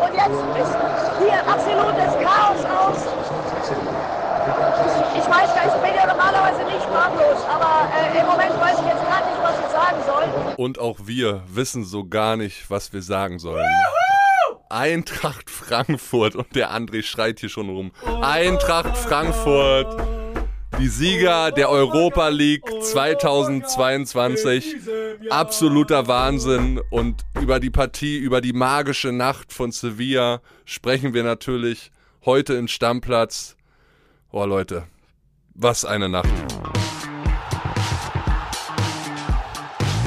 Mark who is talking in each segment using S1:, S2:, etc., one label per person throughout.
S1: Und jetzt ist hier absolutes Chaos aus. Ich weiß gar nicht, ich bin ja normalerweise nicht sprachlos, aber äh, im Moment weiß ich jetzt gar nicht, was ich sagen soll.
S2: Und auch wir wissen so gar nicht, was wir sagen sollen. Eintracht Frankfurt und der André schreit hier schon rum. Eintracht Frankfurt, die Sieger der Europa League 2022. Absoluter Wahnsinn. Und über die Partie, über die magische Nacht von Sevilla sprechen wir natürlich heute in Stammplatz. Oh Leute, was eine Nacht.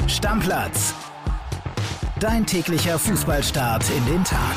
S3: Stammplatz. Dein täglicher Fußballstart in den Tag.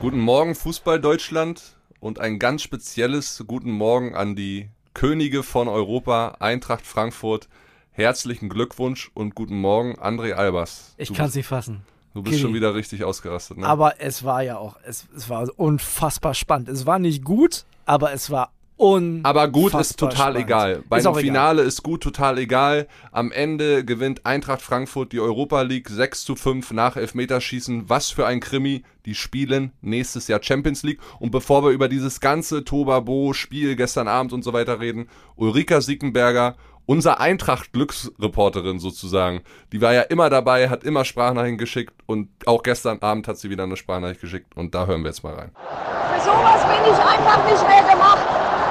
S2: Guten Morgen Fußball Deutschland und ein ganz spezielles Guten Morgen an die Könige von Europa, Eintracht Frankfurt. Herzlichen Glückwunsch und guten Morgen, André Albers.
S4: Ich kann es nicht fassen.
S2: Du bist
S4: Kili.
S2: schon wieder richtig ausgerastet, ne?
S4: Aber es war ja auch, es, es war unfassbar spannend. Es war nicht gut, aber es war unfassbar
S2: Aber gut ist total
S4: spannend.
S2: egal. Beim
S4: Ist auch egal.
S2: Finale ist gut total egal. Am Ende gewinnt Eintracht Frankfurt die Europa League 6 zu 5 nach Elfmeterschießen. Was für ein Krimi. Die spielen nächstes Jahr Champions League. Und bevor wir über dieses ganze Tobabo-Spiel gestern Abend und so weiter reden, Ulrika Siekenberger, unser Eintracht-Glücksreporterin sozusagen, die war ja immer dabei, hat immer Sprachnachrichten geschickt und auch gestern Abend hat sie wieder eine Sprachnachricht geschickt und da hören wir jetzt mal rein.
S1: Für sowas bin ich einfach nicht mehr gemacht.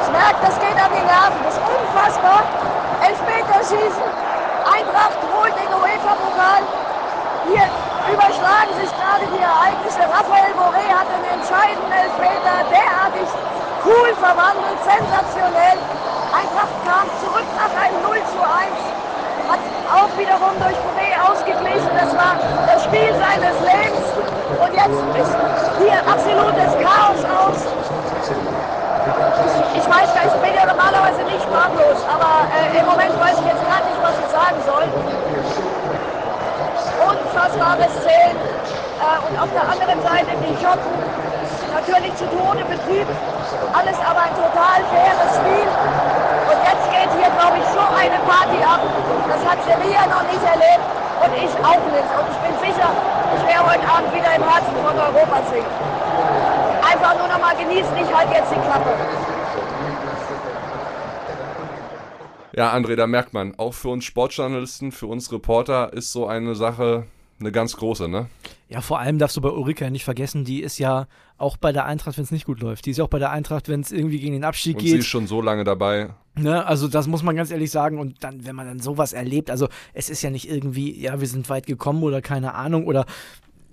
S1: Ich merke, das geht an die Nerven. Das ist unfassbar. Elfmeterschießen. Eintracht holt den UEFA-Pokal. Hier überschlagen sich gerade die Ereignisse. Raphael Boré hat den entscheidenden Elfmeter derartig cool verwandelt, sensationell. Eintracht kam zurück nach einem 0 zu 1. Hat auch wiederum durch Boré ausgeglichen. Das war das Spiel seines Lebens. Und jetzt ist hier absolutes Chaos aus. Ich weiß gar nicht, ich bin ja normalerweise nicht sprachlos, aber äh, im Moment weiß ich jetzt gar nicht, was ich sagen soll. Unfassbare Szenen. Äh, und auf der anderen Seite die Schotten natürlich zu Tode betrübt. Alles aber ein total faires Spiel. Und jetzt geht hier, glaube ich, so eine Party ab. Das hat Sevilla noch nicht erlebt und ich auch nicht. Und ich bin sicher, ich werde heute Abend wieder im Herzen von Europa singen. Einfach nur noch mal genießen, ich halte jetzt die Klappe.
S2: Ja, André, da merkt man, auch für uns Sportjournalisten, für uns Reporter ist so eine Sache eine ganz große, ne?
S4: Ja, vor allem darfst du bei Ulrika ja nicht vergessen, die ist ja auch bei der Eintracht, wenn es nicht gut läuft. Die ist ja auch bei der Eintracht, wenn es irgendwie gegen den Abstieg
S2: Und sie ist
S4: geht.
S2: schon so lange dabei.
S4: Ne? Also das muss man ganz ehrlich sagen. Und dann, wenn man dann sowas erlebt, also es ist ja nicht irgendwie, ja, wir sind weit gekommen oder keine Ahnung oder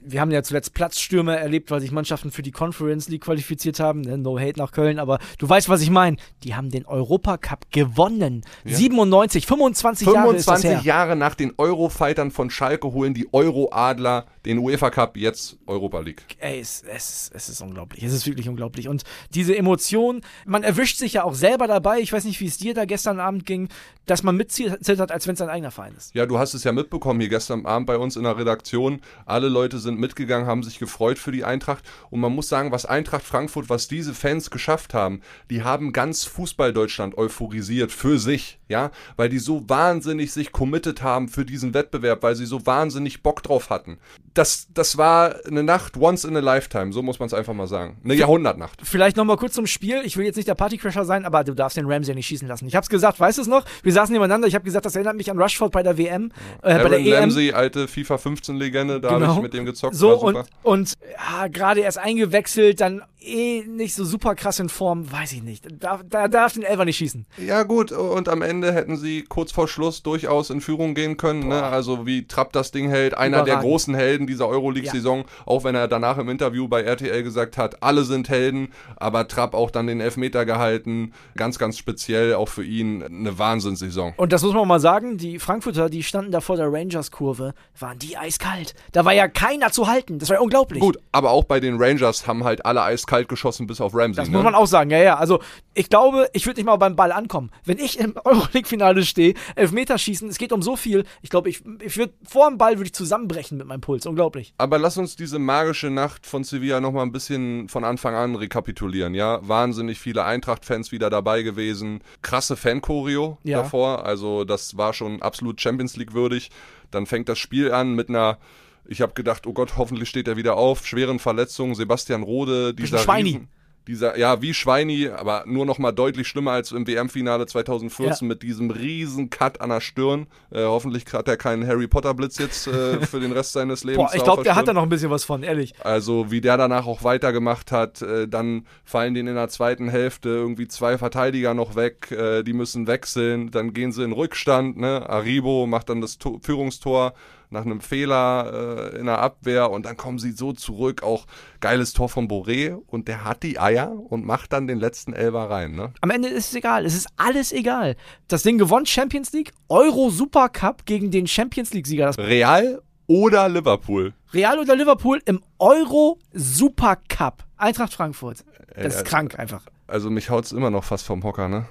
S4: wir haben ja zuletzt Platzstürme erlebt, weil sich Mannschaften für die Conference League qualifiziert haben. Ne? No hate nach Köln, aber du weißt, was ich meine. Die haben den Europacup gewonnen. 97, 25, Jahre ist das
S2: 25
S4: her.
S2: Jahre nach den Eurofightern von Schalke holen die Euro-Adler den UEFA Cup, jetzt Europa League.
S4: Ey, es, es, es ist unglaublich. Es ist wirklich unglaublich. Und diese Emotion, man erwischt sich ja auch selber dabei. Ich weiß nicht, wie es dir da gestern Abend ging, dass man mitzittert, als wenn es ein eigener Verein ist.
S2: Ja, du hast es ja mitbekommen hier gestern Abend bei uns in der Redaktion. Alle Leute sind mitgegangen, haben sich gefreut für die Eintracht. Und man muss sagen, was Eintracht Frankfurt, was diese Fans geschafft haben, die haben ganz Fußball-Deutschland euphorisiert für sich, ja, weil die so wahnsinnig sich committed haben für diesen Wettbewerb, weil sie so wahnsinnig Bock drauf hatten. Das, das war eine Nacht once in a lifetime, so muss man es einfach mal sagen. Eine Jahrhundertnacht.
S4: Vielleicht nochmal kurz zum Spiel. Ich will jetzt nicht der Partycrasher sein, aber du darfst den Ramsey nicht schießen lassen. Ich hab's gesagt, weißt du es noch? Wir saßen nebeneinander. Ich habe gesagt, das erinnert mich an Rushford bei der WM, äh, bei der EM.
S2: Ramsey, alte FIFA 15-Legende, da habe
S4: Genau.
S2: ich mit dem gezockt.
S4: So und, und ja, gerade erst eingewechselt, dann eh nicht so super krass in Form, weiß ich nicht. Da, da darf den Elfer nicht schießen.
S2: Ja gut, und am Ende hätten sie kurz vor Schluss durchaus in Führung gehen können. Ne? Also wie Trapp das Ding hält, einer der
S4: Überragend.
S2: großen Helden dieser Euroleague-Saison, auch wenn er danach im Interview bei RTL gesagt hat, alle sind Helden, aber Trapp auch dann den Elfmeter gehalten. Ganz, ganz speziell auch für ihn eine Wahnsinnssaison.
S4: Und das muss man mal sagen, die Frankfurter, die standen da vor der Rangers-Kurve, waren die eiskalt. Da war ja keiner zu halten. Das war ja unglaublich.
S2: Gut, aber auch bei den Rangers haben halt alle eiskalt geschossen, bis auf Ramsey.
S4: Das
S2: ne?
S4: muss man auch sagen, ja, ja. Also ich glaube, ich würde nicht mal beim Ball ankommen. Wenn ich im Euroleague-Finale stehe, Elfmeterschießen, es geht um so viel. Ich glaube, ich, ich würde vor dem Ball würde ich zusammenbrechen mit meinem Puls. Unglaublich.
S2: Aber lass uns diese magische Nacht von Sevilla nochmal ein bisschen von Anfang an rekapitulieren, ja? Wahnsinnig viele Eintracht-Fans wieder dabei gewesen. Krasse Fan-Choreo
S4: Ja.
S2: davor, also das war schon absolut Champions League würdig. Dann fängt das Spiel an mit einer Ich habe gedacht, oh Gott, hoffentlich steht er wieder auf. Schweren Verletzungen, Sebastian Rode, dieser
S4: Schweini.
S2: Riesen, dieser, ja, wie Schweini, aber nur noch mal deutlich schlimmer als im WM-Finale 2014
S4: Ja.
S2: mit diesem riesen Cut an der Stirn. Äh, hoffentlich hat er keinen Harry Potter-Blitz jetzt äh, für den Rest seines Lebens.
S4: Boah, ich glaube, der hat da noch ein bisschen was von, ehrlich.
S2: Also wie der danach auch weitergemacht hat, äh, dann fallen denen in der zweiten Hälfte irgendwie zwei Verteidiger noch weg, äh, die müssen wechseln, dann gehen sie in Rückstand, ne? Aribo macht dann das to Führungstor nach einem Fehler äh, in der Abwehr und dann kommen sie so zurück, auch geiles Tor von Boré und der hat die Eier und macht dann den letzten Elfer rein, ne?
S4: Am Ende ist es egal. Es ist alles egal. Das Ding gewonnen, Champions League, Euro Supercup gegen den Champions League-Sieger. Das
S2: Real oder Liverpool?
S4: Real oder Liverpool im Euro Supercup. Eintracht Frankfurt. Das ist
S2: Ey,
S4: krank einfach.
S2: Also mich haut's immer noch fast vom Hocker, ne?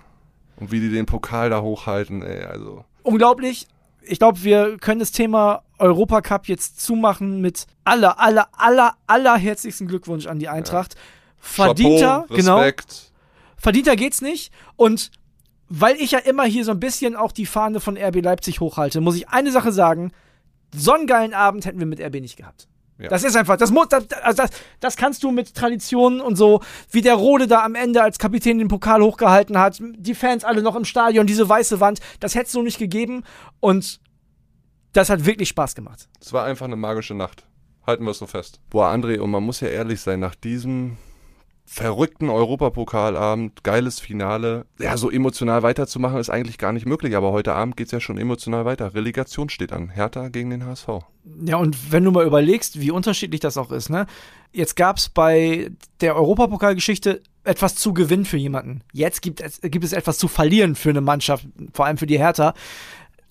S2: Und wie die den Pokal da hochhalten, ey, also
S4: Unglaublich. Ich glaube, wir können das Thema Europacup jetzt zumachen mit aller, aller, aller, aller herzlichsten Glückwunsch an die Eintracht. Verdienter,
S2: Chapeau,
S4: genau. Verdienter geht's nicht. Und weil ich ja immer hier so ein bisschen auch die Fahne von RB Leipzig hochhalte, muss ich eine Sache sagen. So einen geilen Abend hätten wir mit RB nicht gehabt.
S2: Ja.
S4: Das ist einfach, das muss, das, also das, das kannst du mit Traditionen und so, wie der Rode da am Ende als Kapitän den Pokal hochgehalten hat, die Fans alle noch im Stadion, diese weiße Wand, das hätte es so nicht gegeben und das hat wirklich Spaß gemacht.
S2: Es war einfach eine magische Nacht. Halten wir es so fest. Boah, André, und man muss ja ehrlich sein, nach diesem verrückten Europapokalabend, geiles Finale, ja, so emotional weiterzumachen ist eigentlich gar nicht möglich, aber heute Abend geht's ja schon emotional weiter. Relegation steht an. Hertha gegen den HSV.
S4: Ja, und wenn du mal überlegst, wie unterschiedlich das auch ist, ne? Jetzt gab es bei der Europapokalgeschichte etwas zu gewinnen für jemanden. Jetzt gibt es, gibt es etwas zu verlieren für eine Mannschaft, vor allem für die Hertha.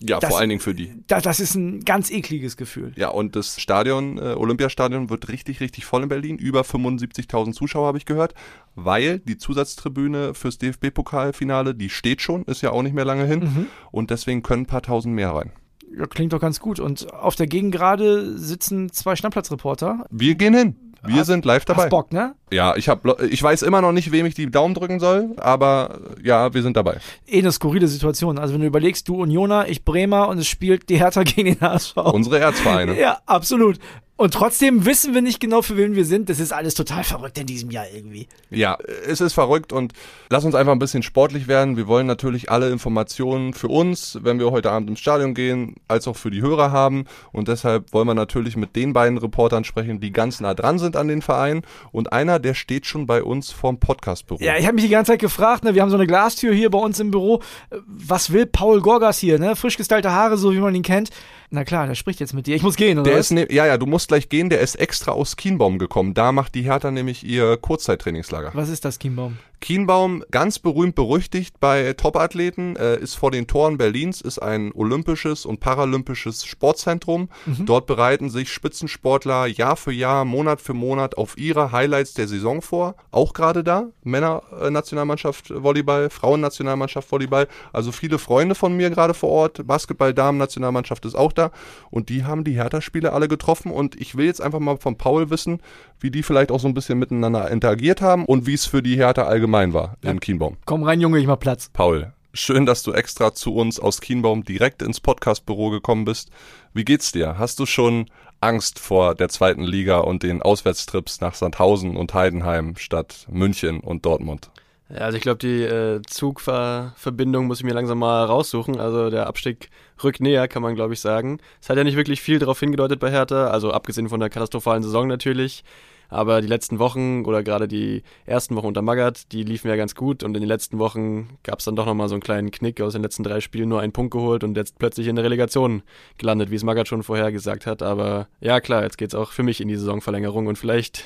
S2: Ja,
S4: Das-
S2: vor allen Dingen für die.
S4: Da, das ist ein ganz ekliges Gefühl.
S2: Ja, und das Stadion, äh, Olympiastadion, wird richtig, richtig voll in Berlin. Über 75.000 Zuschauer habe ich gehört, weil die Zusatztribüne fürs DFB-Pokalfinale, die steht schon, ist ja auch nicht mehr lange hin.
S4: Mhm.
S2: Und deswegen können ein paar tausend mehr rein.
S4: Ja, klingt doch ganz gut. Und auf der Gegengrade sitzen zwei Stammplatzreporter.
S2: Wir gehen hin. Wir
S4: Hast-
S2: sind live dabei.
S4: Hast Bock, ne?
S2: Ja, ich hab, ich weiß immer noch nicht, wem ich die Daumen drücken soll, aber äh, ja, wir sind dabei.
S4: Eh eine skurrile Situation. Also wenn du überlegst, du Unioner, ich Bremer und es spielt die Hertha gegen den HSV.
S2: Unsere Erzvereine.
S4: Ja, absolut. Und trotzdem wissen wir nicht genau, für wen wir sind. Das ist alles total verrückt in diesem Jahr irgendwie.
S2: Ja, es ist verrückt und lass uns einfach ein bisschen sportlich werden. Wir wollen natürlich alle Informationen für uns, wenn wir heute Abend ins Stadion gehen, als auch für die Hörer haben. Und deshalb wollen wir natürlich mit den beiden Reportern sprechen, die ganz nah dran sind an den Verein. Und einer, der steht schon bei uns vorm Podcastbüro.
S4: Ja, ich habe mich die ganze Zeit gefragt, ne, wir haben so eine Glastür hier bei uns im Büro. Was will Paul Gorgas hier, ne? Frisch gestylte Haare, so wie man ihn kennt. Na klar, der spricht jetzt mit dir. Ich muss gehen, oder?
S2: Der
S4: was?
S2: ist ne, ja, ja, du musst gleich gehen. Der ist extra aus Kienbaum gekommen. Da macht die Hertha nämlich ihr Kurzzeittrainingslager.
S4: Was ist das, Kienbaum?
S2: Kienbaum, ganz berühmt berüchtigt bei Topathleten, äh, ist vor den Toren Berlins, ist ein olympisches und paralympisches Sportzentrum. Dort bereiten sich Spitzensportler Jahr für Jahr, Monat für Monat auf ihre Highlights der Saison vor. Auch gerade da, Männer-Nationalmannschaft Volleyball, Frauen-Nationalmannschaft Volleyball. Also viele Freunde von mir gerade vor Ort. Basketball-Damen-Nationalmannschaft ist auch da. Und die haben die Hertha-Spiele alle getroffen. Und ich will jetzt einfach mal von Paul wissen, wie die vielleicht auch so ein bisschen miteinander interagiert haben und wie es für die Hertha allgemein war in Kienbaum.
S4: Komm rein, Junge, ich mach Platz.
S2: Paul, schön, dass du extra zu uns aus Kienbaum direkt ins Podcastbüro gekommen bist. Wie geht's dir? Hast du schon Angst vor der zweiten Liga und den Auswärtstrips nach Sandhausen und Heidenheim statt München und Dortmund?
S5: Ja, also ich glaube, die äh, Zugverbindung muss ich mir langsam mal raussuchen. Also der Abstieg rückt näher, kann man glaube ich sagen. Es hat ja nicht wirklich viel darauf hingedeutet bei Hertha, also abgesehen von der katastrophalen Saison natürlich. Aber die letzten Wochen oder gerade die ersten Wochen unter Magath, die liefen ja ganz gut und in den letzten Wochen gab es dann doch nochmal so einen kleinen Knick aus den letzten drei Spielen, nur einen Punkt geholt und jetzt plötzlich in der Relegation gelandet, wie es Magath schon vorher gesagt hat. Aber ja klar, jetzt geht's auch für mich in die Saisonverlängerung und vielleicht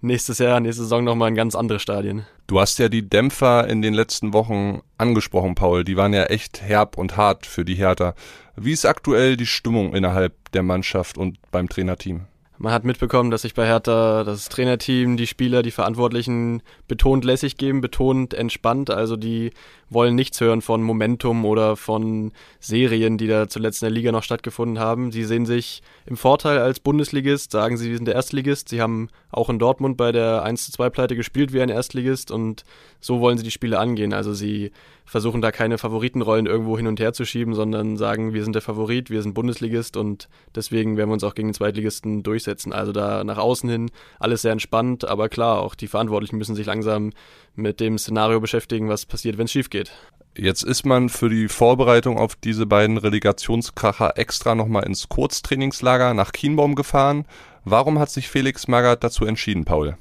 S5: nächstes Jahr, nächste Saison nochmal in ganz andere Stadien.
S2: Du hast ja die Dämpfer in den letzten Wochen angesprochen, Paul. Die waren ja echt herb und hart für die Hertha. Wie ist aktuell die Stimmung innerhalb der Mannschaft und beim Trainerteam?
S5: Man hat mitbekommen, dass sich bei Hertha das Trainerteam, die Spieler, die Verantwortlichen betont lässig geben, betont entspannt. Also die wollen nichts hören von Momentum oder von Serien, die da zuletzt in der Liga noch stattgefunden haben. Sie sehen sich im Vorteil als Bundesligist, sagen sie, wir sind der Erstligist. Sie haben auch in Dortmund bei der 1 zu 2 Pleite gespielt wie ein Erstligist und so wollen sie die Spiele angehen. Also sie versuchen da keine Favoritenrollen irgendwo hin und her zu schieben, sondern sagen, wir sind der Favorit, wir sind Bundesligist und deswegen werden wir uns auch gegen den Zweitligisten durchsetzen. Also da nach außen hin alles sehr entspannt, aber klar, auch die Verantwortlichen müssen sich langsam mit dem Szenario beschäftigen, was passiert, wenn es schief geht.
S2: Jetzt ist man für die Vorbereitung auf diese beiden Relegationskracher extra nochmal ins Kurztrainingslager nach Kienbaum gefahren. Warum hat sich Felix Magath dazu entschieden, Paul?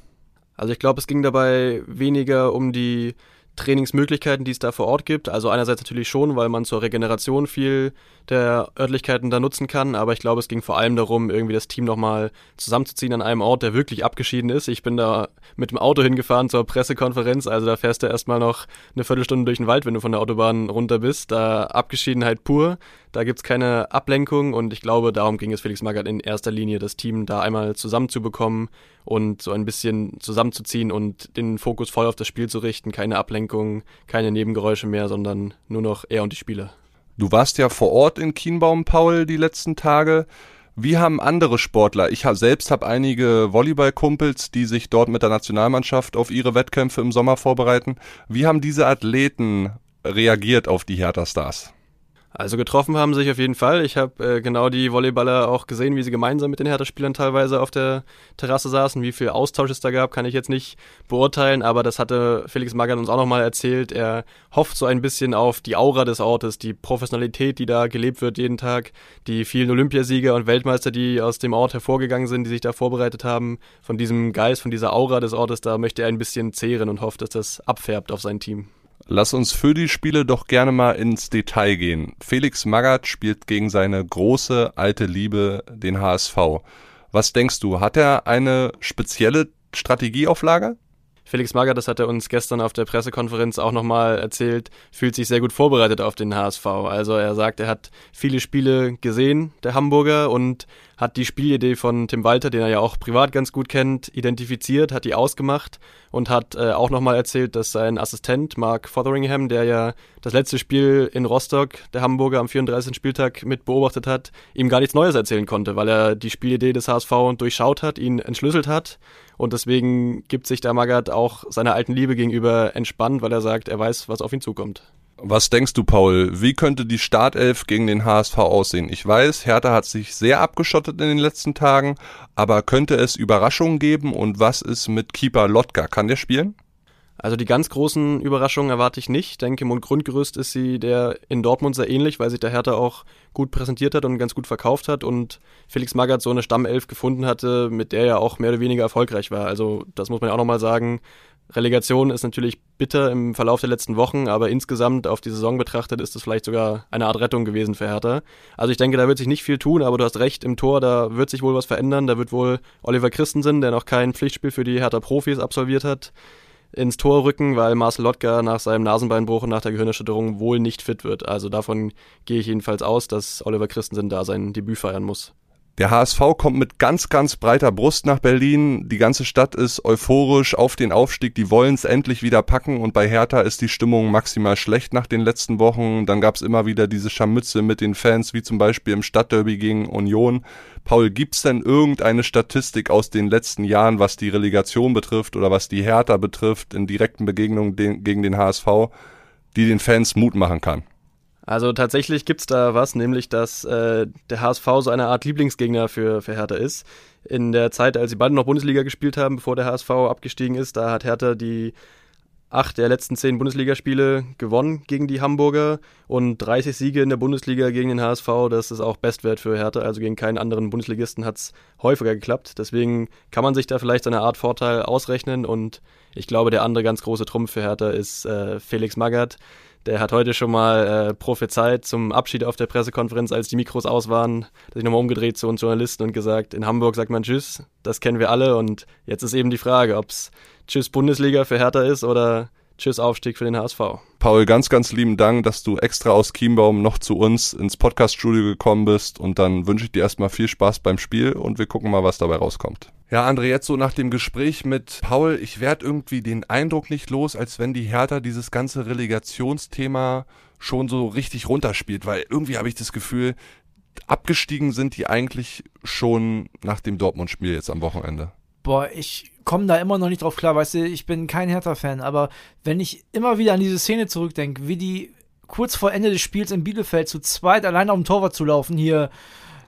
S5: Also ich glaube, es ging dabei weniger um die Trainingsmöglichkeiten, die es da vor Ort gibt. Also einerseits natürlich schon, weil man zur Regeneration viel der Örtlichkeiten da nutzen kann, aber ich glaube, es ging vor allem darum, irgendwie das Team nochmal zusammenzuziehen an einem Ort, der wirklich abgeschieden ist. Ich bin da mit dem Auto hingefahren zur Pressekonferenz, also da fährst du erstmal noch eine Viertelstunde durch den Wald, wenn du von der Autobahn runter bist. Da Abgeschiedenheit pur, da gibt's keine Ablenkung und ich glaube, darum ging es Felix Magath in erster Linie, das Team da einmal zusammenzubekommen und so ein bisschen zusammenzuziehen und den Fokus voll auf das Spiel zu richten. Keine Ablenkung, keine Nebengeräusche mehr, sondern nur noch er und die Spieler.
S2: Du warst ja vor Ort in Kienbaum, Paul, die letzten Tage. Wie haben andere Sportler, ich selbst habe einige Volleyballkumpels, die sich dort mit der Nationalmannschaft auf ihre Wettkämpfe im Sommer vorbereiten. Wie haben diese Athleten reagiert auf die Hertha Stars?
S5: Also getroffen haben sie sich auf jeden Fall. Ich habe äh, genau die Volleyballer auch gesehen, wie sie gemeinsam mit den Hertha-Spielern teilweise auf der Terrasse saßen. Wie viel Austausch es da gab, kann ich jetzt nicht beurteilen, aber das hatte Felix Magath uns auch nochmal erzählt. Er hofft so ein bisschen auf die Aura des Ortes, die Professionalität, die da gelebt wird jeden Tag, die vielen Olympiasieger und Weltmeister, die aus dem Ort hervorgegangen sind, die sich da vorbereitet haben. Von diesem Geist, von dieser Aura des Ortes, da möchte er ein bisschen zehren und hofft, dass das abfärbt auf sein Team.
S2: Lass uns für die Spiele doch gerne mal ins Detail gehen. Felix Magath spielt gegen seine große alte Liebe, den HSV. Was denkst du, hat er eine spezielle Strategie auf Lager?
S5: Felix Magath, das hat er uns gestern auf der Pressekonferenz auch nochmal erzählt, fühlt sich sehr gut vorbereitet auf den HSV. Also er sagt, er hat viele Spiele gesehen, der Hamburger, und hat die Spielidee von Tim Walter, den er ja auch privat ganz gut kennt, identifiziert, hat die ausgemacht und hat äh, auch nochmal erzählt, dass sein Assistent Mark Fotheringham, der ja das letzte Spiel in Rostock, der Hamburger am 34. Spieltag mit beobachtet hat, ihm gar nichts Neues erzählen konnte, weil er die Spielidee des HSV durchschaut hat, ihn entschlüsselt hat und deswegen gibt sich der Magath auch seiner alten Liebe gegenüber entspannt, weil er sagt, er weiß, was auf ihn zukommt.
S2: Was denkst du, Paul? Wie könnte die Startelf gegen den HSV aussehen? Ich weiß, Hertha hat sich sehr abgeschottet in den letzten Tagen, aber könnte es Überraschungen geben und was ist mit Keeper Lotka? Kann der spielen?
S5: Also die ganz großen Überraschungen erwarte ich nicht. Ich denke, im Grundgerüst ist sie der in Dortmund sehr ähnlich, weil sich der Hertha auch gut präsentiert hat und ganz gut verkauft hat und Felix Magath so eine Stammelf gefunden hatte, mit der er auch mehr oder weniger erfolgreich war. Also das muss man ja auch nochmal sagen. Relegation ist natürlich bitter im Verlauf der letzten Wochen, aber insgesamt auf die Saison betrachtet ist es vielleicht sogar eine Art Rettung gewesen für Hertha. Also ich denke, da wird sich nicht viel tun, aber du hast recht, im Tor, da wird sich wohl was verändern. Da wird wohl Oliver Christensen, der noch kein Pflichtspiel für die Hertha Profis absolviert hat, ins Tor rücken, weil Marcel Lotka nach seinem Nasenbeinbruch und nach der Gehirnerschütterung wohl nicht fit wird. Also davon gehe ich jedenfalls aus, dass Oliver Christensen da sein Debüt feiern muss.
S2: Der HSV kommt mit ganz, ganz breiter Brust nach Berlin. Die ganze Stadt ist euphorisch auf den Aufstieg. Die wollen es endlich wieder packen. Und bei Hertha ist die Stimmung maximal schlecht nach den letzten Wochen. Dann gab es immer wieder diese Scharmütze mit den Fans, wie zum Beispiel im Stadtderby gegen Union. Paul, gibt's denn irgendeine Statistik aus den letzten Jahren, was die Relegation betrifft oder was die Hertha betrifft, in direkten Begegnungen gegen den HSV, die den Fans Mut machen kann?
S5: Also tatsächlich gibt's da was, nämlich dass äh, der HSV so eine Art Lieblingsgegner für, für Hertha ist. In der Zeit, als sie beide noch Bundesliga gespielt haben, bevor der HSV abgestiegen ist, da hat Hertha die acht der letzten zehn Bundesligaspiele gewonnen gegen die Hamburger und 30 Siege in der Bundesliga gegen den HSV. Das ist auch Bestwert für Hertha, also gegen keinen anderen Bundesligisten hat's häufiger geklappt. Deswegen kann man sich da vielleicht eine Art Vorteil ausrechnen und ich glaube, der andere ganz große Trumpf für Hertha ist äh, Felix Magath der hat heute schon mal äh, prophezeit zum Abschied auf der Pressekonferenz, als die Mikros aus waren, sich nochmal umgedreht zu uns Journalisten und gesagt, in Hamburg sagt man Tschüss, das kennen wir alle. Und jetzt ist eben die Frage, ob's Tschüss Bundesliga für Hertha ist oder Tschüss Aufstieg für den HSV.
S2: Paul, ganz, ganz lieben Dank, dass du extra aus Chiembaum noch zu uns ins Podcaststudio gekommen bist und dann wünsche ich dir erstmal viel Spaß beim Spiel und wir gucken mal, was dabei rauskommt. Ja, André, jetzt so nach dem Gespräch mit Paul, ich werde irgendwie den Eindruck nicht los, als wenn die Hertha dieses ganze Relegationsthema schon so richtig runterspielt, weil irgendwie habe ich das Gefühl, abgestiegen sind die eigentlich schon nach dem Dortmund-Spiel jetzt am Wochenende.
S4: Boah, ich komme da immer noch nicht drauf klar, weißt du, ich bin kein Hertha-Fan, aber wenn ich immer wieder an diese Szene zurückdenke, wie die kurz vor Ende des Spiels in Bielefeld zu zweit allein auf dem Torwart zu laufen, hier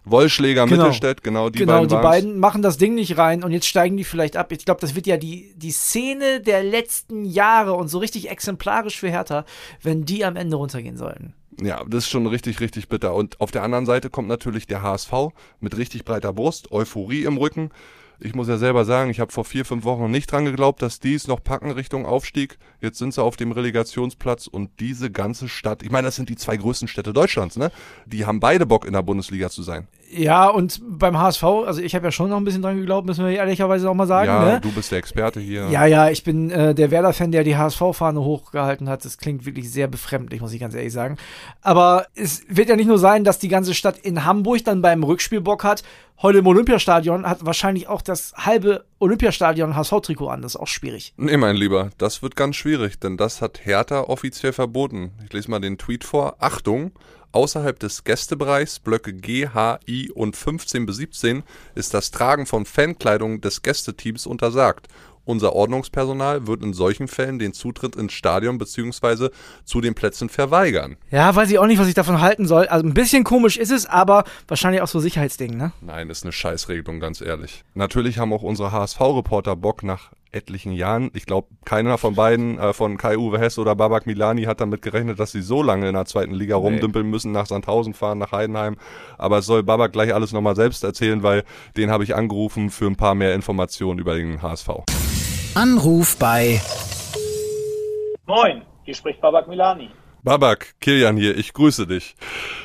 S2: Wollschläger,
S4: Genau.
S2: Mittelstädt, genau die
S4: genau,
S2: beiden
S4: die
S2: waren's.
S4: beiden machen das Ding nicht rein und jetzt steigen die vielleicht ab. Ich glaube, das wird ja die, die Szene der letzten Jahre und so richtig exemplarisch für Hertha, wenn die am Ende runtergehen sollten.
S2: Ja, das ist schon richtig, richtig bitter. Und auf der anderen Seite kommt natürlich der HSV mit richtig breiter Brust, Euphorie im Rücken. Ich muss ja selber sagen, ich habe vor vier, fünf Wochen nicht dran geglaubt, dass die es noch packen Richtung Aufstieg. Jetzt sind sie auf dem Relegationsplatz und diese ganze Stadt, ich meine, das sind die zwei größten Städte Deutschlands, ne? Die haben beide Bock in der Bundesliga zu sein.
S4: Ja, und beim HSV, also ich habe ja schon noch ein bisschen dran geglaubt, müssen wir ehrlicherweise auch mal sagen.
S2: ja,
S4: ne?
S2: du bist der Experte hier.
S4: Ja, ja, ich bin äh, der Werder-Fan, der die HSV-Fahne hochgehalten hat. Das klingt wirklich sehr befremdlich, muss ich ganz ehrlich sagen. Aber es wird ja nicht nur sein, dass die ganze Stadt in Hamburg dann beim Rückspiel Bock hat. Heute im Olympiastadion hat wahrscheinlich auch das halbe Olympiastadion HSV-Trikot an. Das ist auch schwierig.
S2: Nee, mein Lieber, das wird ganz schwierig, denn das hat Hertha offiziell verboten. Ich lese mal den Tweet vor. Achtung, außerhalb des Gästebereichs, Blöcke G, H, I und 15 bis 17 ist das Tragen von Fankleidung des Gästeteams untersagt. Unser Ordnungspersonal wird in solchen Fällen den Zutritt ins Stadion bzw. zu den Plätzen verweigern.
S4: Ja, weiß ich auch nicht, was ich davon halten soll. Also ein bisschen komisch ist es, aber wahrscheinlich auch so Sicherheitsding, ne?
S2: Nein, ist eine Scheißregelung, ganz ehrlich. Natürlich haben auch unsere HSV-Reporter Bock nach etlichen Jahren. Ich glaube, keiner von beiden, äh, von Kai-Uwe Hess oder Babak Milani, hat damit gerechnet, dass sie so lange in der zweiten Liga rumdümpeln müssen, nach Sandhausen fahren, nach Heidenheim. Aber es soll Babak gleich alles nochmal selbst erzählen, weil den habe ich angerufen für ein paar mehr Informationen über den HSV.
S3: Anruf bei
S6: Moin, hier spricht Babak Milani.
S2: Babak, Kilian hier, ich grüße dich.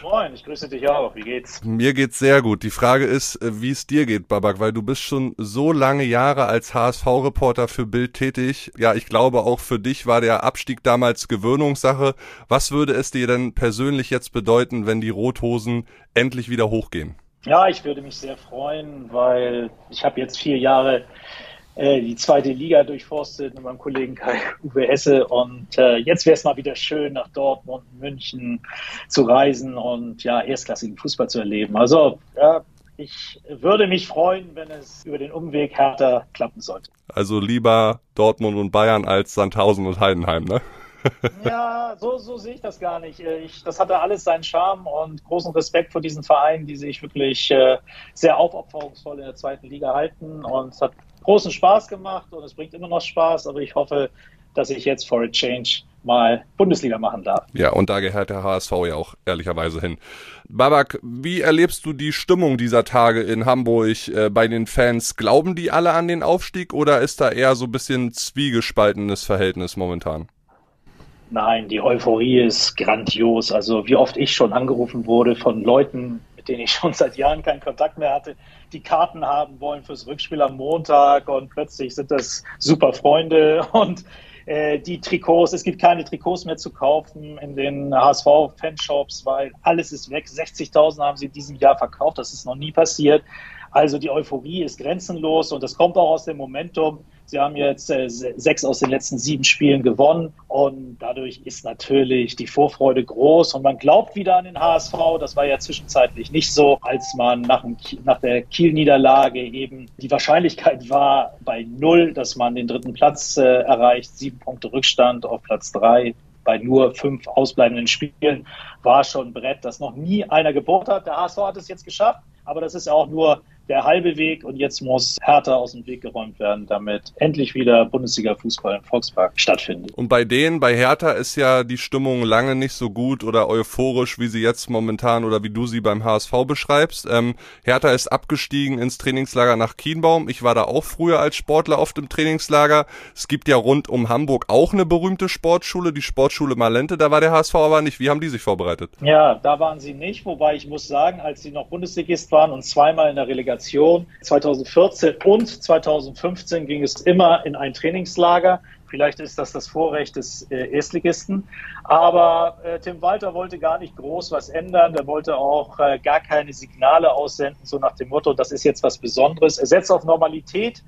S6: Moin, ich grüße dich auch. Wie geht's?
S2: Mir geht's sehr gut. Die Frage ist, äh, wie es dir geht, Babak, weil du bist schon so lange Jahre als HSV-Reporter für Bild tätig. Ja, ich glaube, auch für dich war der Abstieg damals Gewöhnungssache. Was würde es dir denn persönlich jetzt bedeuten, wenn die Rothosen endlich wieder hochgehen?
S6: Ja, ich würde mich sehr freuen, weil ich habe jetzt vier Jahre die zweite Liga durchforstet mit meinem Kollegen Kai Uwe Hesse und äh, jetzt wäre es mal wieder schön, nach Dortmund, München zu reisen und ja, erstklassigen Fußball zu erleben. Also ja, ich würde mich freuen, wenn es über den Umweg härter klappen sollte.
S2: Also lieber Dortmund und Bayern als Sandhausen und Heidenheim, ne?
S6: Ja, so, so sehe ich das gar nicht. Äh, Ich, das hatte alles seinen Charme und großen Respekt vor diesen Vereinen, die sich wirklich äh, sehr aufopferungsvoll in der zweiten Liga halten. Und es hat großen Spaß gemacht und es bringt immer noch Spaß. Aber ich hoffe, dass ich jetzt for a change mal Bundesliga machen darf.
S2: Ja, und da gehört der HSV ja auch ehrlicherweise hin. Babak, wie erlebst du die Stimmung dieser Tage in Hamburg äh, bei den Fans? Glauben die alle an den Aufstieg oder ist da eher so ein bisschen zwiegespaltenes Verhältnis momentan?
S6: Nein, die Euphorie ist grandios. Also wie oft ich schon angerufen wurde von Leuten, mit denen ich schon seit Jahren keinen Kontakt mehr hatte, die Karten haben wollen fürs Rückspiel am Montag und plötzlich sind das super Freunde und äh, die Trikots, es gibt keine Trikots mehr zu kaufen in den HSV-Fanshops, weil alles ist weg. 60.000 haben sie in diesem Jahr verkauft, das ist noch nie passiert. Also die Euphorie ist grenzenlos und das kommt auch aus dem Momentum. Sie haben jetzt äh, se- sechs aus den letzten sieben Spielen gewonnen und dadurch ist natürlich die Vorfreude groß und man glaubt wieder an den HSV. Das war ja zwischenzeitlich nicht so, als man nach, dem, nach der Kiel-Niederlage eben die Wahrscheinlichkeit war bei null, dass man den dritten Platz äh, erreicht, sieben Punkte Rückstand auf Platz drei bei nur fünf ausbleibenden Spielen war schon ein Brett, das noch nie einer gebohrt hat. Der HSV hat es jetzt geschafft, aber das ist ja auch nur der halbe Weg und jetzt muss Hertha aus dem Weg geräumt werden, damit endlich wieder Bundesliga-Fußball im Volkspark stattfindet.
S2: Und bei denen, bei Hertha ist ja die Stimmung lange nicht so gut oder euphorisch, wie sie jetzt momentan oder wie du sie beim HSV beschreibst. Ähm, Hertha ist abgestiegen ins Trainingslager nach Kienbaum. Ich war da auch früher als Sportler oft im Trainingslager. Es gibt ja rund um Hamburg auch eine berühmte Sportschule, die Sportschule Malente. Da war der HSV aber nicht. Wie haben die sich vorbereitet?
S6: Ja, da waren sie nicht, wobei ich muss sagen, als sie noch Bundesligist waren und zweimal in der Relegation, 2014 und 2015 ging es immer in ein Trainingslager. Vielleicht ist das das Vorrecht des äh, Erstligisten. Aber äh, Tim Walter wollte gar nicht groß was ändern. Der wollte auch äh, gar keine Signale aussenden, so nach dem Motto, das ist jetzt was Besonderes. Er setzt auf Normalität,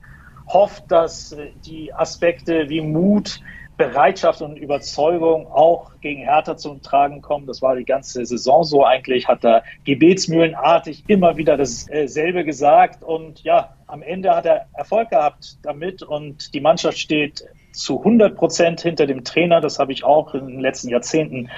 S6: hofft, dass äh, die Aspekte wie Mut, Bereitschaft und Überzeugung auch gegen Hertha zum Tragen kommen. Das war die ganze Saison so eigentlich, hat er gebetsmühlenartig immer wieder dasselbe gesagt und ja, am Ende hat er Erfolg gehabt damit und die Mannschaft steht zu 100 Prozent hinter dem Trainer. Das habe ich auch in den letzten Jahrzehnten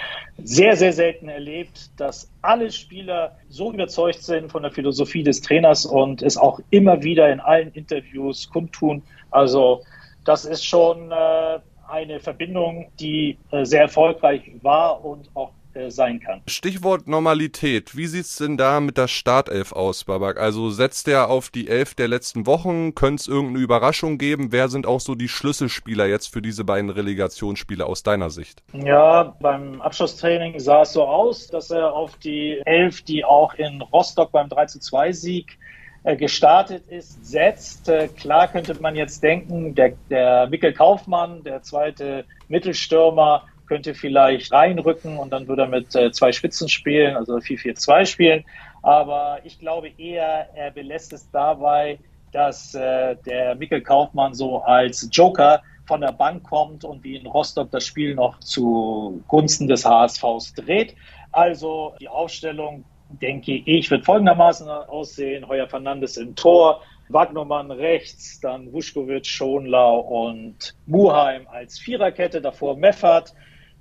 S6: sehr, sehr selten erlebt, dass alle Spieler so überzeugt sind von der Philosophie des Trainers und es auch immer wieder in allen Interviews kundtun. Also das ist schon äh, eine Verbindung, die äh, sehr erfolgreich war und auch äh, sein kann.
S2: Stichwort Normalität. Wie sieht es denn da mit der Startelf aus, Babak? Also setzt er auf die Elf der letzten Wochen? Könnte es irgendeine Überraschung geben? Wer sind auch so die Schlüsselspieler jetzt für diese beiden Relegationsspiele aus deiner Sicht?
S6: Ja, beim Abschlusstraining sah es so aus, dass er auf die Elf, die auch in Rostock beim 3 Sieg äh, gestartet ist, setzt. Äh, klar könnte man jetzt denken, der, der Mikkel Kaufmann, der zweite Mittelstürmer, könnte vielleicht reinrücken und dann würde er mit äh, zwei Spitzen spielen, also 4-4-2 spielen. Aber ich glaube eher, er belässt es dabei, dass äh, der Mikkel Kaufmann so als Joker von der Bank kommt und wie in Rostock das Spiel noch zu Gunsten des HSVs dreht. Also die Aufstellung, denke ich, wird folgendermaßen aussehen. Heuer Fernandes im Tor, Wagnermann rechts, dann Wuschkowitsch, Schonlau und Muheim als Viererkette, davor Meffert,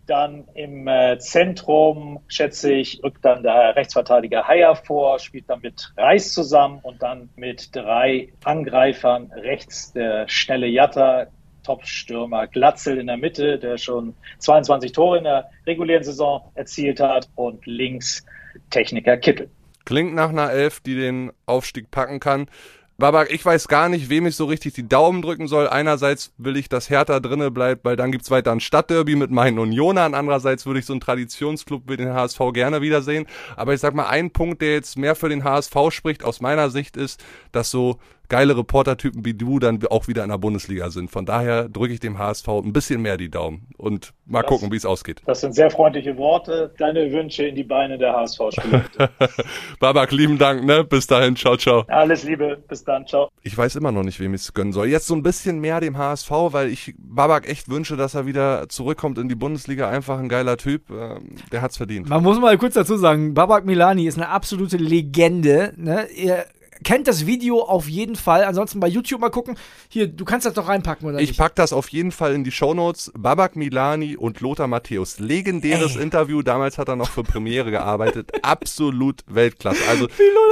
S6: dann im äh, Zentrum, schätze ich, rückt dann der Rechtsverteidiger Haier vor, spielt dann mit Reis zusammen und dann mit drei Angreifern. Rechts der schnelle Jatta, Top-Stürmer Glatzel in der Mitte, der schon 22 Tore in der regulären Saison erzielt hat und links Techniker Kittel.
S2: Klingt nach einer Elf, die den Aufstieg packen kann. Babak, ich weiß gar nicht, wem ich so richtig die Daumen drücken soll. Einerseits will ich, dass Hertha drinne bleibt, weil dann gibt's weiter ein Stadtderby mit meinen Unionern. Andererseits würde ich so einen Traditionsclub wie den HSV gerne wiedersehen. Aber ich sag mal, ein Punkt, der jetzt mehr für den HSV spricht, aus meiner Sicht ist, dass so geile Reportertypen wie du dann auch wieder in der Bundesliga sind. Von daher drücke ich dem HSV ein bisschen mehr die Daumen und mal das, gucken, wie es ausgeht.
S6: Das sind sehr freundliche Worte. Deine Wünsche in die Beine der HSV-Spieler.
S2: Babak, lieben Dank, ne? Bis dahin, ciao, ciao.
S6: Alles Liebe, bis dann, ciao.
S2: Ich weiß immer noch nicht, wem ich es gönnen soll. Jetzt so ein bisschen mehr dem HSV, weil ich Babak echt wünsche, dass er wieder zurückkommt in die Bundesliga. Einfach ein geiler Typ. Ähm, der hat's verdient.
S4: Man muss mal kurz dazu sagen, Babak Milani ist eine absolute Legende. Ne? Er kennt das Video auf jeden Fall. Ansonsten bei YouTube mal gucken. Hier, du kannst das doch reinpacken, oder?
S2: Ich nicht? pack das auf jeden Fall in die Shownotes. Babak Milani und Lothar Matthäus. Legendäres Ey. Interview. Damals hat er noch für Premiere gearbeitet. Absolut Weltklasse. Also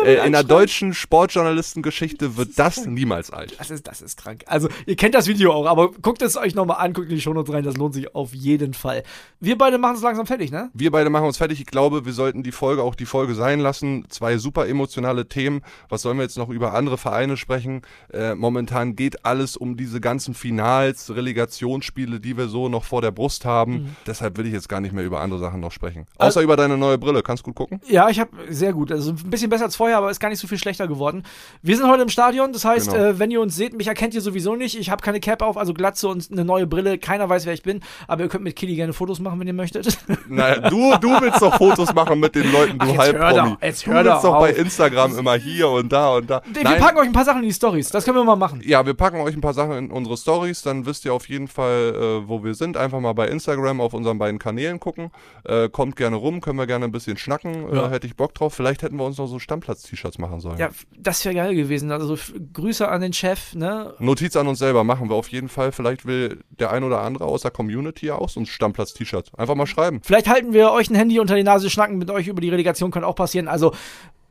S2: äh, in der deutschen Sportjournalistengeschichte wird das, das niemals alt.
S4: Das ist, das ist krank. Also ihr kennt das Video auch, aber guckt es euch nochmal an, guckt in die Shownotes rein. Das lohnt sich auf jeden Fall. Wir beide machen es langsam fertig, ne?
S2: Wir beide machen uns fertig. Ich glaube, wir sollten die Folge auch die Folge sein lassen. Zwei super emotionale Themen. Was sollen wir jetzt noch über andere Vereine sprechen. Äh, momentan geht alles um diese ganzen Finals, Relegationsspiele, die wir so noch vor der Brust haben. Mhm. Deshalb will ich jetzt gar nicht mehr über andere Sachen noch sprechen. Außer also, über deine neue Brille. Kannst du gut gucken?
S4: Ja, ich habe sehr gut. Also ein bisschen besser als vorher, aber ist gar nicht so viel schlechter geworden. Wir sind heute im Stadion. Das heißt, genau. äh, wenn ihr uns seht, mich erkennt ihr sowieso nicht. Ich habe keine Cap auf, also Glatze und eine neue Brille. Keiner weiß, wer ich bin. Aber ihr könnt mit Kitty gerne Fotos machen, wenn ihr möchtet.
S2: Naja, du, du willst doch Fotos machen mit den Leuten, du Halbpromi. Du willst doch bei Instagram immer hier und da und da.
S4: Wir Nein. packen euch ein paar Sachen in die Stories. Das können wir mal machen.
S2: Ja, wir packen euch ein paar Sachen in unsere Stories. Dann wisst ihr auf jeden Fall, äh, wo wir sind. Einfach mal bei Instagram auf unseren beiden Kanälen gucken. Äh, kommt gerne rum, können wir gerne ein bisschen schnacken. Äh, ja. Äh, hätte ich Bock drauf. Vielleicht hätten wir uns noch so Stammplatz-T-Shirts machen sollen.
S4: Ja, das wäre geil gewesen. Also Grüße an den Chef. Ne?
S2: Notiz an uns selber machen wir auf jeden Fall. Vielleicht will der ein oder andere aus der Community ja auch so ein Stammplatz-T-Shirt. Einfach mal schreiben.
S4: Vielleicht halten wir euch ein Handy unter die Nase, schnacken mit euch über die Relegation, kann auch passieren. Also,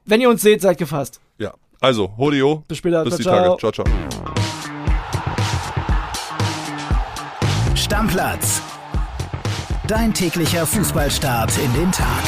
S4: wenn ihr uns seht, seid gefasst.
S2: Ja. Also, Hodio.
S4: Bis später.
S2: Bis ciao, die ciao. Tage. Ciao, ciao.
S3: Stammplatz. Dein täglicher Fußballstart in den Tag.